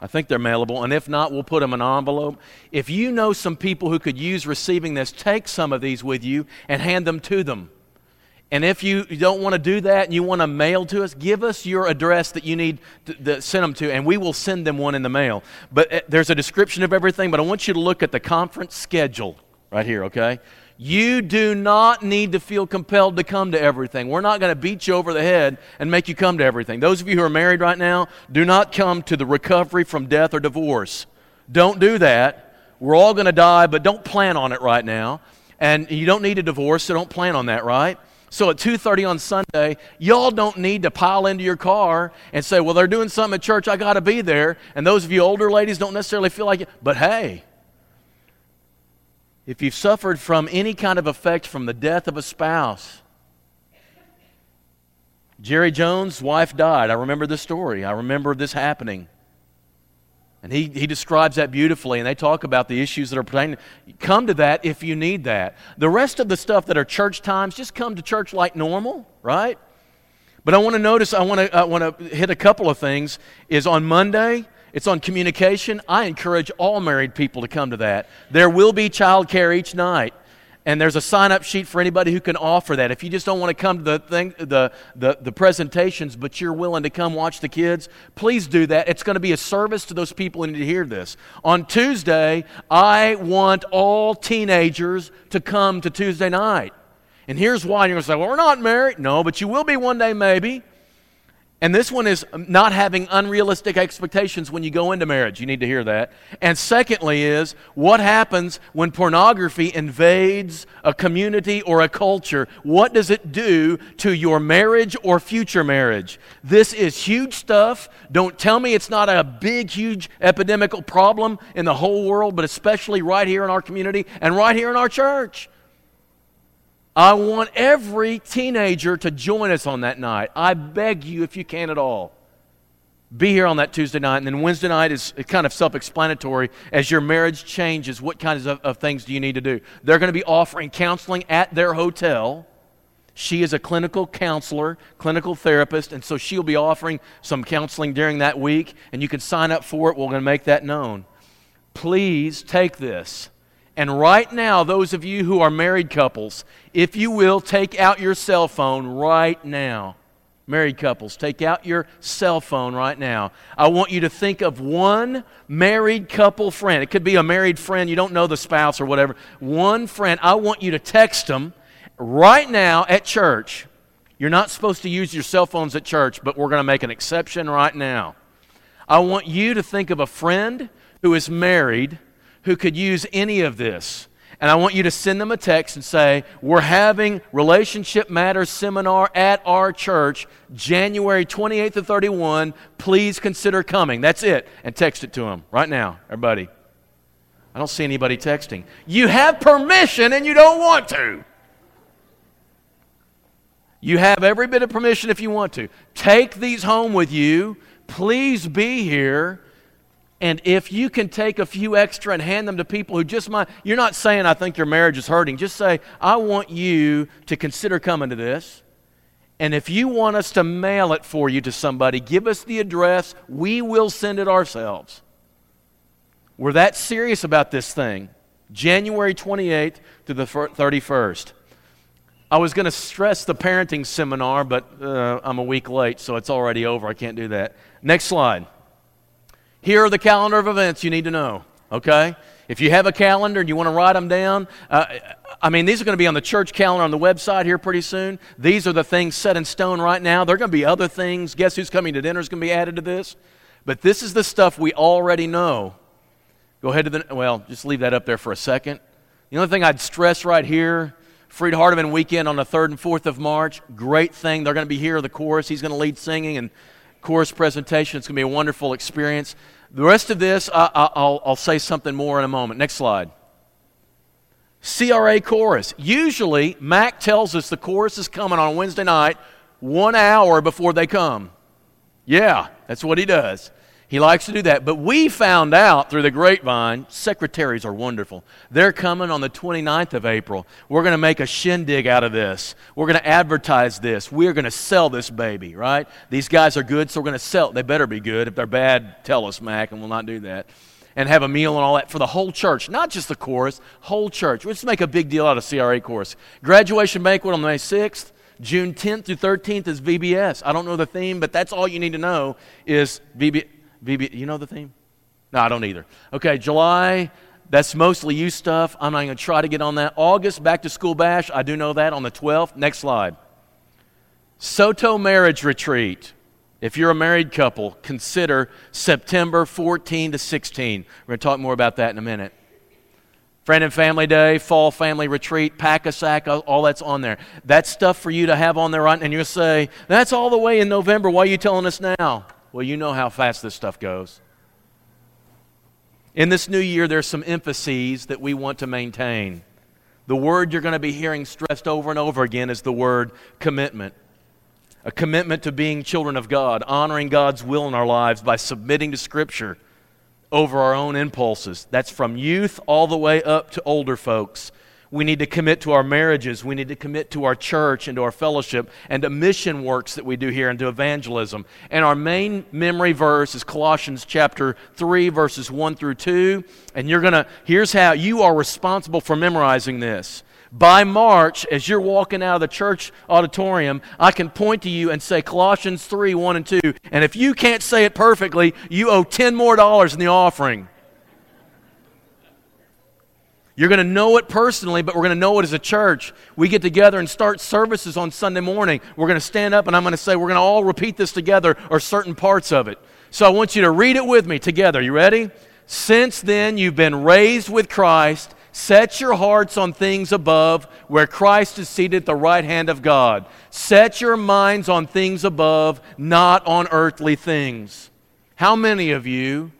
I think they're mailable, and if not, we'll put them in an envelope. If you know some people who could use receiving this, take some of these with you and hand them to them. And if you don't want to do that and you want to mail to us, give us your address that you need to, to send them to, and we will send them one in the mail. But uh, there's a description of everything, but I want you to look at the conference schedule right here, okay? You do not need to feel compelled to come to everything. We're not going to beat you over the head and make you come to everything. Those of you who are married right now, do not come to the recovery from death or divorce. Don't do that. We're all going to die, but don't plan on it right now. And you don't need a divorce, so don't plan on that, right? So at 2:30 on Sunday, y'all don't need to pile into your car and say, "Well, they're doing something at church, I got to be there." And those of you older ladies don't necessarily feel like it, but hey, if you've suffered from any kind of effect from the death of a spouse, Jerry Jones' wife died. I remember the story. I remember this happening. And he, he describes that beautifully, and they talk about the issues that are pertaining. Come to that if you need that. The rest of the stuff that are church times, just come to church like normal, right? But I want to notice, I want to, I want to hit a couple of things. Is on Monday, it's on communication. I encourage all married people to come to that. There will be childcare each night. And there's a sign up sheet for anybody who can offer that. If you just don't want to come to the, thing, the, the, the presentations, but you're willing to come watch the kids, please do that. It's going to be a service to those people who need to hear this. On Tuesday, I want all teenagers to come to Tuesday night. And here's why. You're going to say, well, we're not married. No, but you will be one day, maybe. And this one is not having unrealistic expectations when you go into marriage. You need to hear that. And secondly, is what happens when pornography invades a community or a culture? What does it do to your marriage or future marriage? This is huge stuff. Don't tell me it's not a big, huge epidemical problem in the whole world, but especially right here in our community and right here in our church. I want every teenager to join us on that night. I beg you, if you can at all, be here on that Tuesday night. And then Wednesday night is kind of self explanatory. As your marriage changes, what kinds of, of things do you need to do? They're going to be offering counseling at their hotel. She is a clinical counselor, clinical therapist, and so she'll be offering some counseling during that week, and you can sign up for it. We're going to make that known. Please take this. And right now, those of you who are married couples, if you will, take out your cell phone right now. Married couples, take out your cell phone right now. I want you to think of one married couple friend. It could be a married friend, you don't know the spouse or whatever. One friend. I want you to text them right now at church. You're not supposed to use your cell phones at church, but we're going to make an exception right now. I want you to think of a friend who is married who could use any of this. And I want you to send them a text and say, We're having Relationship Matters seminar at our church January 28th to 31. Please consider coming. That's it. And text it to them right now, everybody. I don't see anybody texting. You have permission and you don't want to. You have every bit of permission if you want to. Take these home with you. Please be here. And if you can take a few extra and hand them to people who just might, you're not saying, I think your marriage is hurting. Just say, I want you to consider coming to this. And if you want us to mail it for you to somebody, give us the address. We will send it ourselves. We're that serious about this thing. January 28th to the 31st. I was going to stress the parenting seminar, but uh, I'm a week late, so it's already over. I can't do that. Next slide. Here are the calendar of events you need to know, okay? If you have a calendar and you want to write them down, uh, I mean, these are going to be on the church calendar on the website here pretty soon. These are the things set in stone right now. There are going to be other things. Guess who's coming to dinner is going to be added to this? But this is the stuff we already know. Go ahead to the, well, just leave that up there for a second. The only thing I'd stress right here Freed Hardeman weekend on the 3rd and 4th of March. Great thing. They're going to be here, the chorus. He's going to lead singing and chorus presentation. It's going to be a wonderful experience. The rest of this, I, will I'll say something more in a moment. Next slide. CRA chorus. Usually, Mac tells us the chorus is coming on Wednesday night one hour before they come. Yeah, that's what he does. He likes to do that. But we found out through the grapevine, secretaries are wonderful. They're coming on the 29th of April. We're going to make a shindig out of this. We're going to advertise this. We're going to sell this baby, right? These guys are good, so we're going to sell. They better be good. If they're bad, tell us, Mac, and we'll not do that. And have a meal and all that for the whole church, not just the chorus, whole church. Let's make a big deal out of CRA chorus. Graduation banquet on May 6th. June 10th through 13th is VBS. I don't know the theme, but that's all you need to know is VBS. VB, you know the theme? No, I don't either. Okay, July, that's mostly you stuff. I'm not going to try to get on that. August, back to school bash. I do know that on the 12th. Next slide. Soto marriage retreat. If you're a married couple, consider September 14 to 16. We're going to talk more about that in a minute. Friend and Family Day, Fall Family Retreat, Pack a Sack, all that's on there. That's stuff for you to have on there, right? And you'll say, That's all the way in November. Why are you telling us now? Well, you know how fast this stuff goes. In this new year, there's some emphases that we want to maintain. The word you're going to be hearing stressed over and over again is the word commitment. A commitment to being children of God, honoring God's will in our lives by submitting to Scripture over our own impulses. That's from youth all the way up to older folks. We need to commit to our marriages. We need to commit to our church and to our fellowship and to mission works that we do here and to evangelism. And our main memory verse is Colossians chapter 3, verses 1 through 2. And you're going to, here's how you are responsible for memorizing this. By March, as you're walking out of the church auditorium, I can point to you and say Colossians 3, 1 and 2. And if you can't say it perfectly, you owe 10 more dollars in the offering. You're going to know it personally, but we're going to know it as a church. We get together and start services on Sunday morning. We're going to stand up and I'm going to say, we're going to all repeat this together or certain parts of it. So I want you to read it with me together. You ready? Since then, you've been raised with Christ. Set your hearts on things above, where Christ is seated at the right hand of God. Set your minds on things above, not on earthly things. How many of you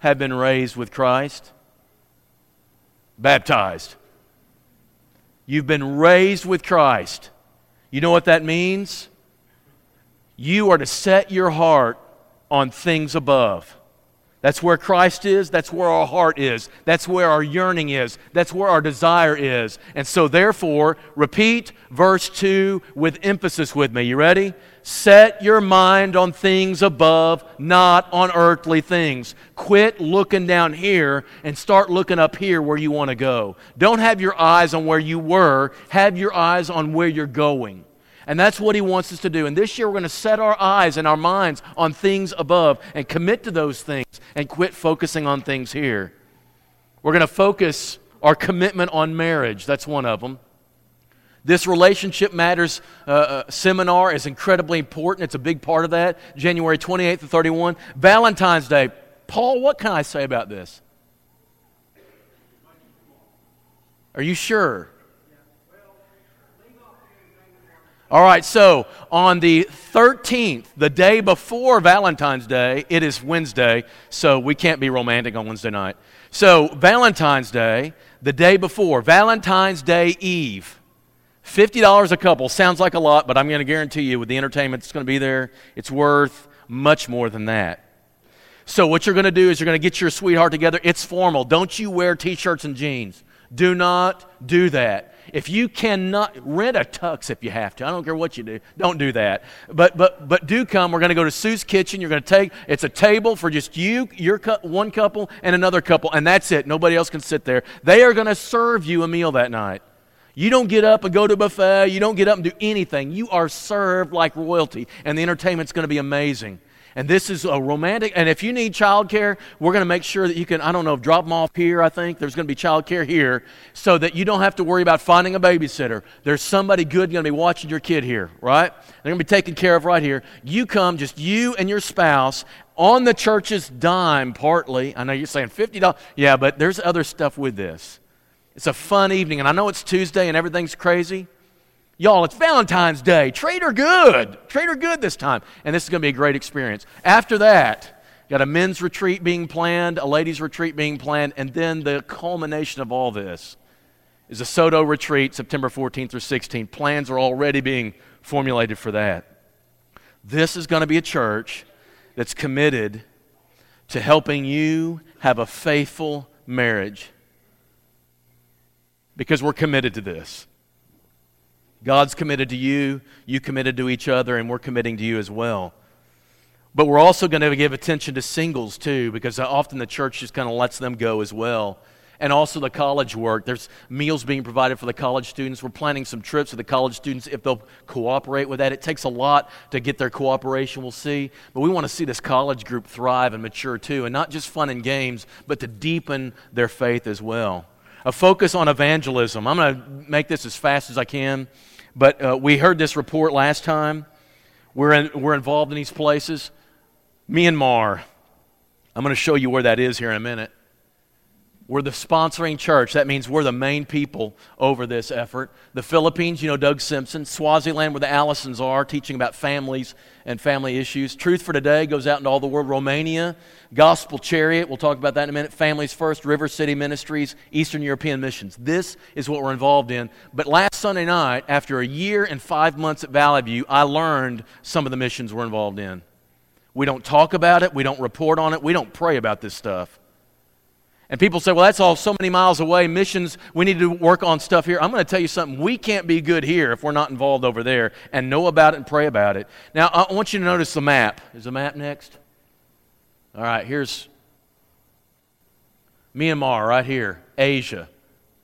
have been raised with Christ? Baptized. You've been raised with Christ. You know what that means? You are to set your heart on things above. That's where Christ is. That's where our heart is. That's where our yearning is. That's where our desire is. And so, therefore, repeat verse 2 with emphasis with me. You ready? Set your mind on things above, not on earthly things. Quit looking down here and start looking up here where you want to go. Don't have your eyes on where you were, have your eyes on where you're going. And that's what he wants us to do. And this year, we're going to set our eyes and our minds on things above and commit to those things and quit focusing on things here. We're going to focus our commitment on marriage. That's one of them. This Relationship Matters uh, uh, seminar is incredibly important. It's a big part of that. January 28th to 31. Valentine's Day. Paul, what can I say about this? Are you sure? All right, so on the 13th, the day before Valentine's Day, it is Wednesday, so we can't be romantic on Wednesday night. So, Valentine's Day, the day before, Valentine's Day Eve, $50 a couple. Sounds like a lot, but I'm going to guarantee you with the entertainment that's going to be there, it's worth much more than that. So, what you're going to do is you're going to get your sweetheart together. It's formal. Don't you wear t shirts and jeans. Do not do that. If you cannot rent a tux if you have to, I don't care what you do. Don't do that. But but but do come. We're going to go to Sue's kitchen. You're going to take it's a table for just you, your one couple, and another couple, and that's it. Nobody else can sit there. They are going to serve you a meal that night. You don't get up and go to a buffet. You don't get up and do anything. You are served like royalty, and the entertainment's going to be amazing. And this is a romantic. And if you need childcare, we're going to make sure that you can, I don't know, drop them off here, I think. There's going to be childcare here so that you don't have to worry about finding a babysitter. There's somebody good going to be watching your kid here, right? They're going to be taken care of right here. You come, just you and your spouse, on the church's dime, partly. I know you're saying $50. Yeah, but there's other stuff with this. It's a fun evening, and I know it's Tuesday and everything's crazy. Y'all, it's Valentine's Day. Trade her good. Trade her good this time. And this is going to be a great experience. After that, got a men's retreat being planned, a ladies' retreat being planned, and then the culmination of all this is a Soto retreat, September 14th through 16th. Plans are already being formulated for that. This is going to be a church that's committed to helping you have a faithful marriage because we're committed to this. God's committed to you, you committed to each other, and we're committing to you as well. But we're also going to give attention to singles too, because often the church just kind of lets them go as well. And also the college work. There's meals being provided for the college students. We're planning some trips for the college students if they'll cooperate with that. It takes a lot to get their cooperation, we'll see. But we want to see this college group thrive and mature too, and not just fun and games, but to deepen their faith as well a focus on evangelism. I'm going to make this as fast as I can, but uh, we heard this report last time. We're, in, we're involved in these places. Myanmar. I'm going to show you where that is here in a minute. We're the sponsoring church. That means we're the main people over this effort. The Philippines, you know Doug Simpson. Swaziland, where the Allisons are, teaching about families and family issues. Truth for Today goes out into all the world. Romania, Gospel Chariot, we'll talk about that in a minute. Families First, River City Ministries, Eastern European Missions. This is what we're involved in. But last Sunday night, after a year and five months at Valley View, I learned some of the missions we're involved in. We don't talk about it, we don't report on it, we don't pray about this stuff. And people say, well, that's all so many miles away. Missions, we need to work on stuff here. I'm going to tell you something. We can't be good here if we're not involved over there and know about it and pray about it. Now, I want you to notice the map. Is the map next? All right, here's Myanmar right here, Asia.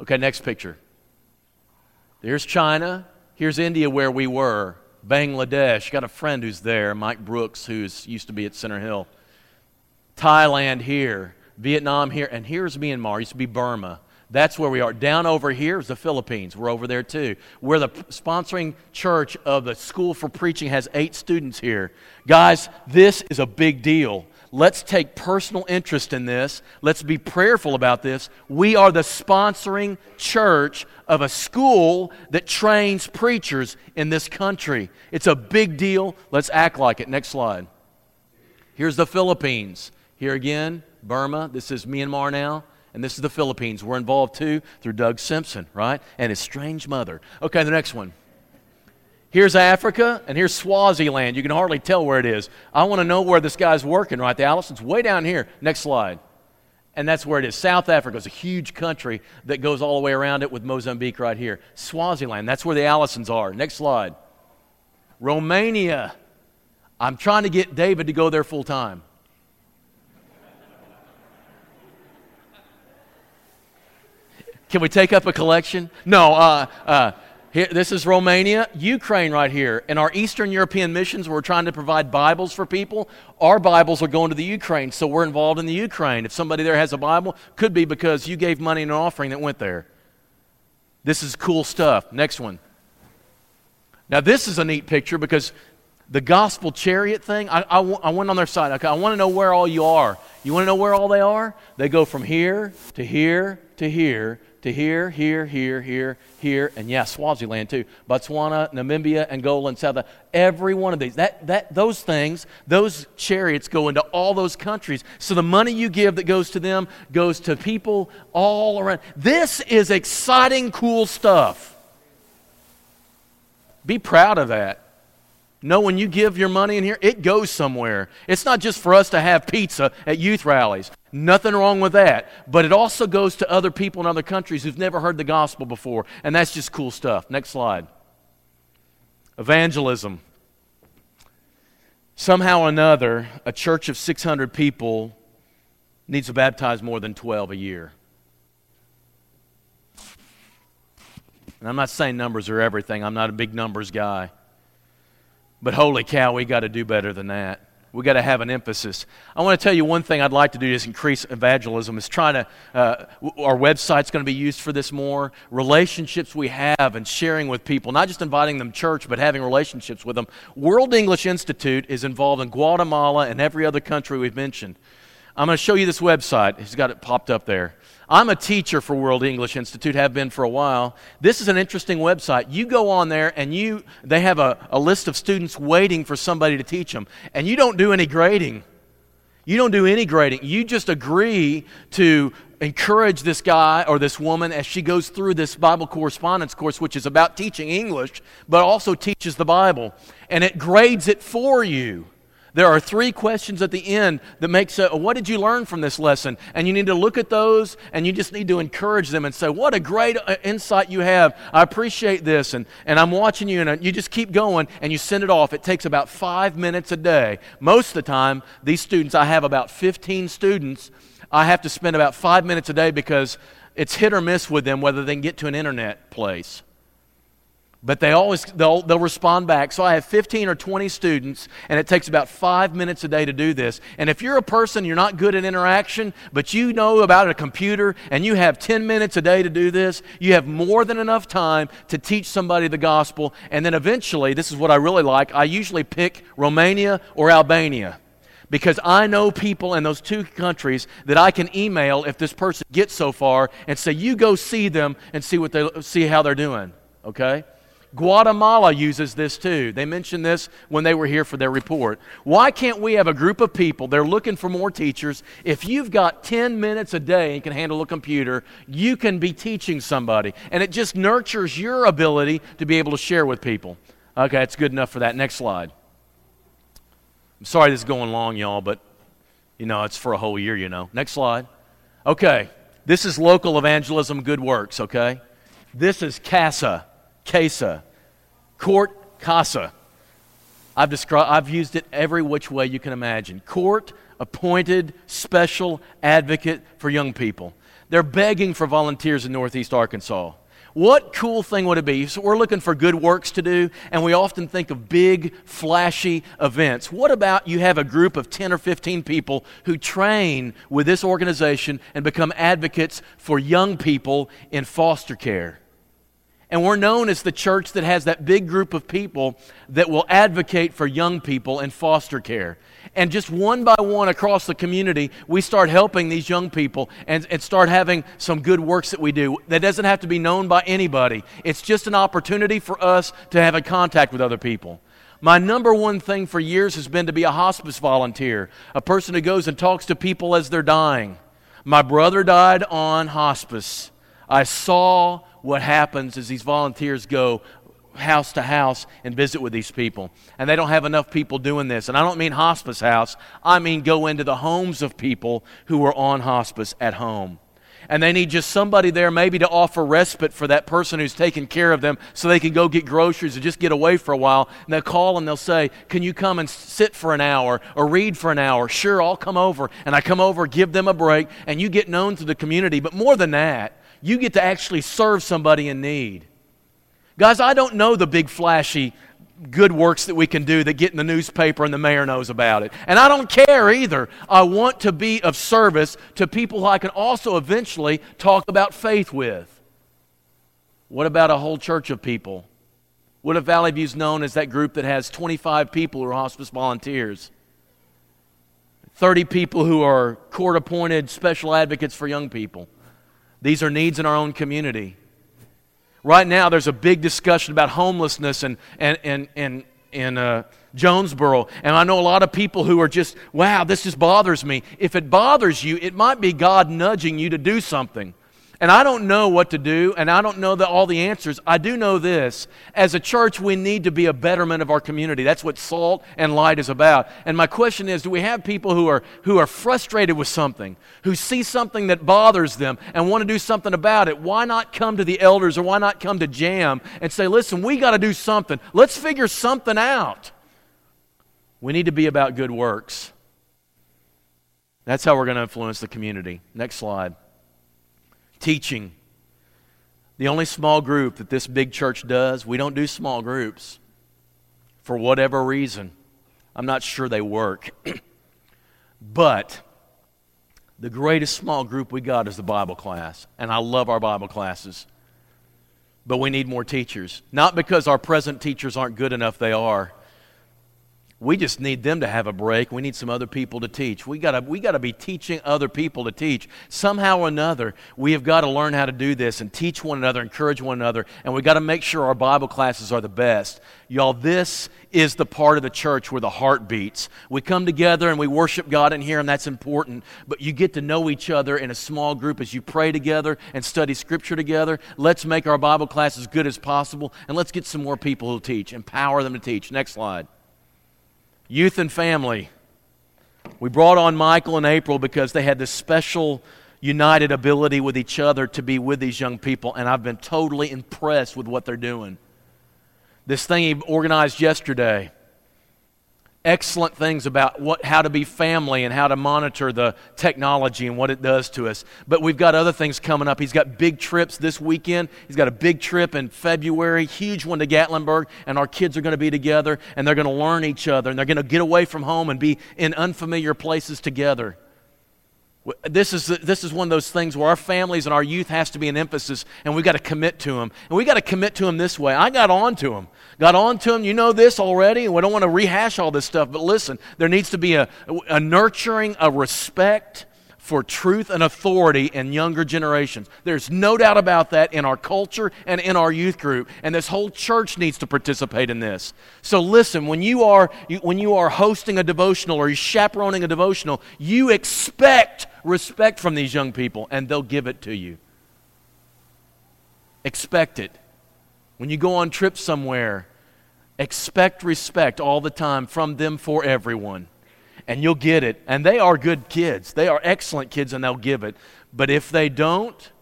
Okay, next picture. There's China. Here's India where we were. Bangladesh. Got a friend who's there, Mike Brooks, who's used to be at Center Hill. Thailand here. Vietnam here, and here's Myanmar. It used to be Burma. That's where we are. Down over here is the Philippines. We're over there too. We're the sponsoring church of the School for Preaching has eight students here. Guys, this is a big deal. Let's take personal interest in this. Let's be prayerful about this. We are the sponsoring church of a school that trains preachers in this country. It's a big deal. Let's act like it. Next slide. Here's the Philippines. Here again, Burma. This is Myanmar now. And this is the Philippines. We're involved too through Doug Simpson, right? And his strange mother. Okay, the next one. Here's Africa, and here's Swaziland. You can hardly tell where it is. I want to know where this guy's working, right? The Allison's way down here. Next slide. And that's where it is. South Africa is a huge country that goes all the way around it with Mozambique right here. Swaziland, that's where the Allisons are. Next slide. Romania. I'm trying to get David to go there full time. Can we take up a collection? No. Uh, uh, here, this is Romania, Ukraine right here. In our Eastern European missions, we're trying to provide Bibles for people. Our Bibles are going to the Ukraine, so we're involved in the Ukraine. If somebody there has a Bible, could be because you gave money in an offering that went there. This is cool stuff. Next one. Now, this is a neat picture because the gospel chariot thing, I, I, I went on their site. Okay, I want to know where all you are. You want to know where all they are? They go from here to here to here to here, here, here, here, here, and yes, Swaziland too. Botswana, Namibia, Angola, and South. Every one of these, that, that, those things, those chariots go into all those countries. So the money you give that goes to them goes to people all around. This is exciting, cool stuff. Be proud of that. Know when you give your money in here, it goes somewhere. It's not just for us to have pizza at youth rallies. Nothing wrong with that. But it also goes to other people in other countries who've never heard the gospel before. And that's just cool stuff. Next slide. Evangelism. Somehow or another, a church of 600 people needs to baptize more than 12 a year. And I'm not saying numbers are everything, I'm not a big numbers guy. But holy cow, we got to do better than that. We got to have an emphasis. I want to tell you one thing I'd like to do is increase evangelism. Is trying to uh, our website's going to be used for this more. Relationships we have and sharing with people, not just inviting them to church, but having relationships with them. World English Institute is involved in Guatemala and every other country we've mentioned. I'm going to show you this website. He's got it popped up there. I'm a teacher for World English Institute, have been for a while. This is an interesting website. You go on there and you they have a, a list of students waiting for somebody to teach them. And you don't do any grading. You don't do any grading. You just agree to encourage this guy or this woman as she goes through this Bible correspondence course, which is about teaching English, but also teaches the Bible. And it grades it for you. There are three questions at the end that makes a, what did you learn from this lesson? And you need to look at those and you just need to encourage them and say, what a great uh, insight you have. I appreciate this. And, and I'm watching you and uh, you just keep going and you send it off. It takes about five minutes a day. Most of the time, these students, I have about 15 students. I have to spend about five minutes a day because it's hit or miss with them whether they can get to an internet place but they always they'll, they'll respond back so i have 15 or 20 students and it takes about five minutes a day to do this and if you're a person you're not good at interaction but you know about a computer and you have 10 minutes a day to do this you have more than enough time to teach somebody the gospel and then eventually this is what i really like i usually pick romania or albania because I know people in those two countries that I can email if this person gets so far and say, "You go see them and see what they see how they're doing." Okay? Guatemala uses this too. They mentioned this when they were here for their report. Why can't we have a group of people, they're looking for more teachers. If you've got 10 minutes a day and can handle a computer, you can be teaching somebody. And it just nurtures your ability to be able to share with people. Okay, that's good enough for that. Next slide. I'm sorry this is going long, y'all, but you know, it's for a whole year, you know. Next slide. Okay, this is local evangelism good works, okay? This is CASA. CASA, court casa. I've, described, I've used it every which way you can imagine. Court appointed special advocate for young people. They're begging for volunteers in Northeast Arkansas. What cool thing would it be? So we're looking for good works to do, and we often think of big, flashy events. What about you have a group of 10 or 15 people who train with this organization and become advocates for young people in foster care? And we're known as the church that has that big group of people that will advocate for young people in foster care. And just one by one across the community, we start helping these young people and, and start having some good works that we do. That doesn't have to be known by anybody, it's just an opportunity for us to have a contact with other people. My number one thing for years has been to be a hospice volunteer, a person who goes and talks to people as they're dying. My brother died on hospice. I saw what happens is these volunteers go house to house and visit with these people. And they don't have enough people doing this. And I don't mean hospice house, I mean go into the homes of people who are on hospice at home. And they need just somebody there, maybe to offer respite for that person who's taking care of them so they can go get groceries or just get away for a while. And they'll call and they'll say, Can you come and sit for an hour or read for an hour? Sure, I'll come over. And I come over, give them a break, and you get known to the community. But more than that, you get to actually serve somebody in need. Guys, I don't know the big flashy good works that we can do that get in the newspaper and the mayor knows about it. And I don't care either. I want to be of service to people who I can also eventually talk about faith with. What about a whole church of people? What if Valley View is known as that group that has 25 people who are hospice volunteers? 30 people who are court appointed special advocates for young people. These are needs in our own community. Right now, there's a big discussion about homelessness and, and, and, and, in uh, Jonesboro. And I know a lot of people who are just, wow, this just bothers me. If it bothers you, it might be God nudging you to do something. And I don't know what to do, and I don't know the, all the answers. I do know this. As a church, we need to be a betterment of our community. That's what salt and light is about. And my question is do we have people who are, who are frustrated with something, who see something that bothers them and want to do something about it? Why not come to the elders or why not come to JAM and say, listen, we got to do something. Let's figure something out. We need to be about good works. That's how we're going to influence the community. Next slide teaching. The only small group that this big church does, we don't do small groups for whatever reason. I'm not sure they work. [CLEARS THROAT] but the greatest small group we got is the Bible class. And I love our Bible classes. But we need more teachers. Not because our present teachers aren't good enough, they are. We just need them to have a break. We need some other people to teach. We gotta, we got to be teaching other people to teach. Somehow or another, we have got to learn how to do this and teach one another, encourage one another, and we got to make sure our Bible classes are the best. Y'all, this is the part of the church where the heart beats. We come together and we worship God in here, and that's important, but you get to know each other in a small group as you pray together and study Scripture together. Let's make our Bible class as good as possible, and let's get some more people who teach. Empower them to teach. Next slide. Youth and family. We brought on Michael and April because they had this special united ability with each other to be with these young people, and I've been totally impressed with what they're doing. This thing he organized yesterday excellent things about what, how to be family and how to monitor the technology and what it does to us. But we've got other things coming up. He's got big trips this weekend. He's got a big trip in February, huge one to Gatlinburg, and our kids are going to be together and they're going to learn each other and they're going to get away from home and be in unfamiliar places together. This is, this is one of those things where our families and our youth has to be an emphasis, and we've got to commit to them. And we've got to commit to them this way. I got on to them. Got on to them. You know this already, and we don't want to rehash all this stuff, but listen, there needs to be a, a nurturing, a respect for truth and authority in younger generations. There's no doubt about that in our culture and in our youth group, and this whole church needs to participate in this. So listen, when you are when you are hosting a devotional or you're chaperoning a devotional, you expect respect from these young people and they'll give it to you. Expect it. When you go on trips somewhere, expect respect all the time from them for everyone and you'll get it. And they are good kids. They are excellent kids, and they'll give it. But if they don't,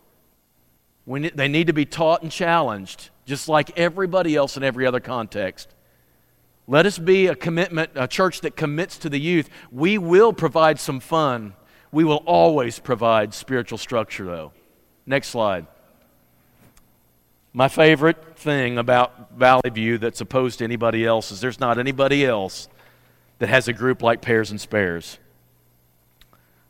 we they need to be taught and challenged, just like everybody else in every other context. Let us be a commitment, a church that commits to the youth. We will provide some fun. We will always provide spiritual structure, though. Next slide. My favorite thing about Valley View that's opposed to anybody else is there's not anybody else that has a group like Pairs and Spares.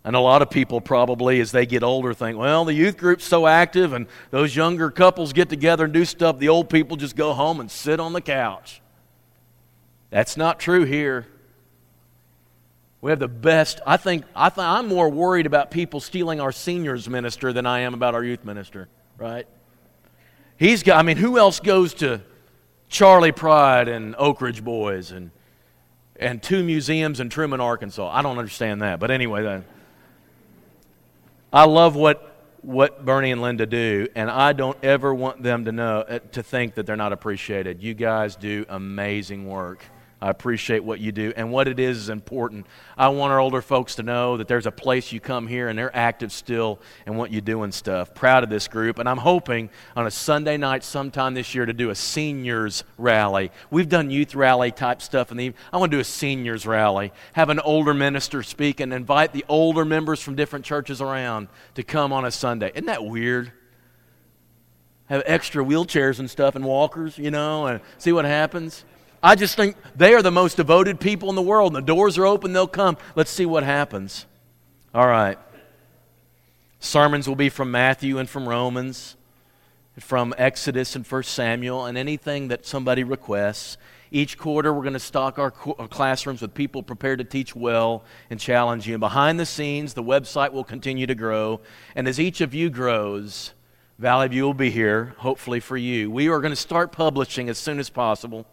And a lot of people probably, as they get older, think, well, the youth group's so active and those younger couples get together and do stuff. The old people just go home and sit on the couch. That's not true here. We have the best. I think, I th- I'm more worried about people stealing our seniors minister than I am about our youth minister, right? He's got, I mean, who else goes to Charley Pride and Oak Ridge Boys and, and two museums in Trumann, Arkansas? I don't understand that. But anyway, then. I love what, what Bernie and Linda do, and I don't ever want them to know uh, to think that they're not appreciated. You guys do amazing work. I appreciate what you do. And what it is is important. I want our older folks to know that there's a place you come here and they're active still and what you do and stuff. Proud of this group. And I'm hoping on a Sunday night sometime this year to do a seniors rally. We've done youth rally type stuff in the I want to do a seniors rally. Have an older minister speak and invite the older members from different churches around to come on a Sunday. Isn't that weird? Have extra wheelchairs and stuff and walkers, you know, and see what happens. I just think they are the most devoted people in the world. And the doors are open, they'll come. Let's see what happens. All right. Sermons will be from Matthew and from Romans, from Exodus and 1 Samuel, and anything that somebody requests. Each quarter, we're going to stock our, classrooms with people prepared to teach well and challenge you. And behind the scenes, the website will continue to grow. And as each of you grows, Valley View will be here, hopefully for you. We are going to start publishing as soon as possible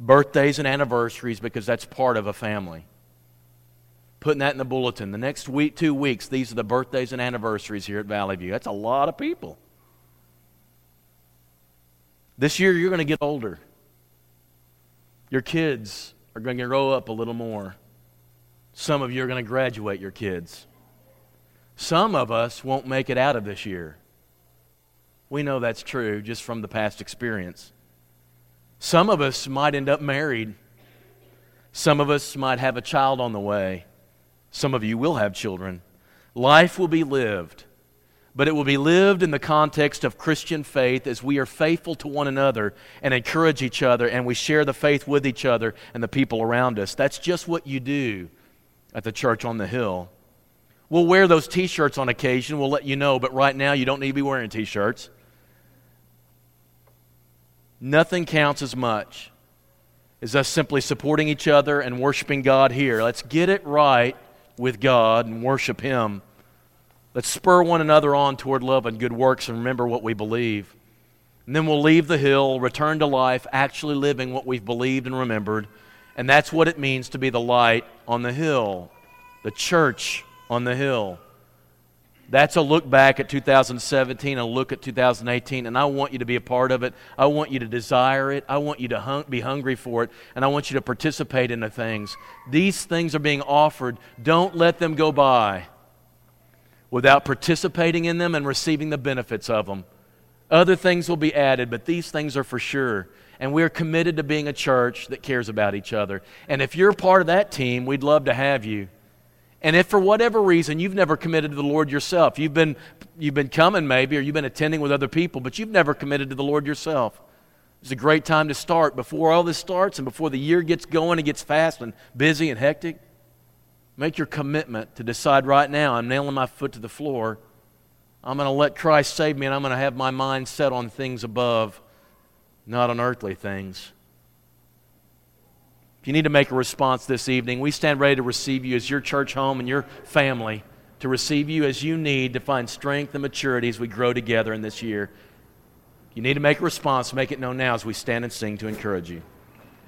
birthdays and anniversaries because that's part of a family. Putting that in the bulletin. The next week, two weeks, these are the birthdays and anniversaries here at Valley View. That's a lot of people. This year, you're going to get older. Your kids are going to grow up a little more. Some of you are going to graduate your kids. Some of us won't make it out of this year. We know that's true just from the past experience. Some of us might end up married. Some of us might have a child on the way. Some of you will have children. Life will be lived, but it will be lived in the context of Christian faith as we are faithful to one another and encourage each other and we share the faith with each other and the people around us. That's just what you do at the church on the hill. We'll wear those t shirts on occasion, we'll let you know, but right now you don't need to be wearing t shirts. Nothing counts as much as us simply supporting each other and worshiping God here. Let's get it right with God and worship Him. Let's spur one another on toward love and good works and remember what we believe. And then we'll leave the hill, return to life, actually living what we've believed and remembered. And that's what it means to be the light on the hill, the church on the hill. That's a look back at 2017, a look at 2018, and I want you to be a part of it. I want you to desire it. I want you to hung, be hungry for it, and I want you to participate in the things. These things are being offered. Don't let them go by without participating in them and receiving the benefits of them. Other things will be added, but these things are for sure. And we're committed to being a church that cares about each other. And if you're part of that team, we'd love to have you. And if for whatever reason you've never committed to the Lord yourself, you've been, you've been coming maybe, or you've been attending with other people, but you've never committed to the Lord yourself, it's a great time to start before all this starts and before the year gets going and gets fast and busy and hectic. Make your commitment to decide right now I'm nailing my foot to the floor. I'm going to let Christ save me and I'm going to have my mind set on things above, not on earthly things. If you need to make a response this evening, we stand ready to receive you as your church home and your family, to receive you as you need to find strength and maturity as we grow together in this year. You need to make a response, make it known now as we stand and sing to encourage you.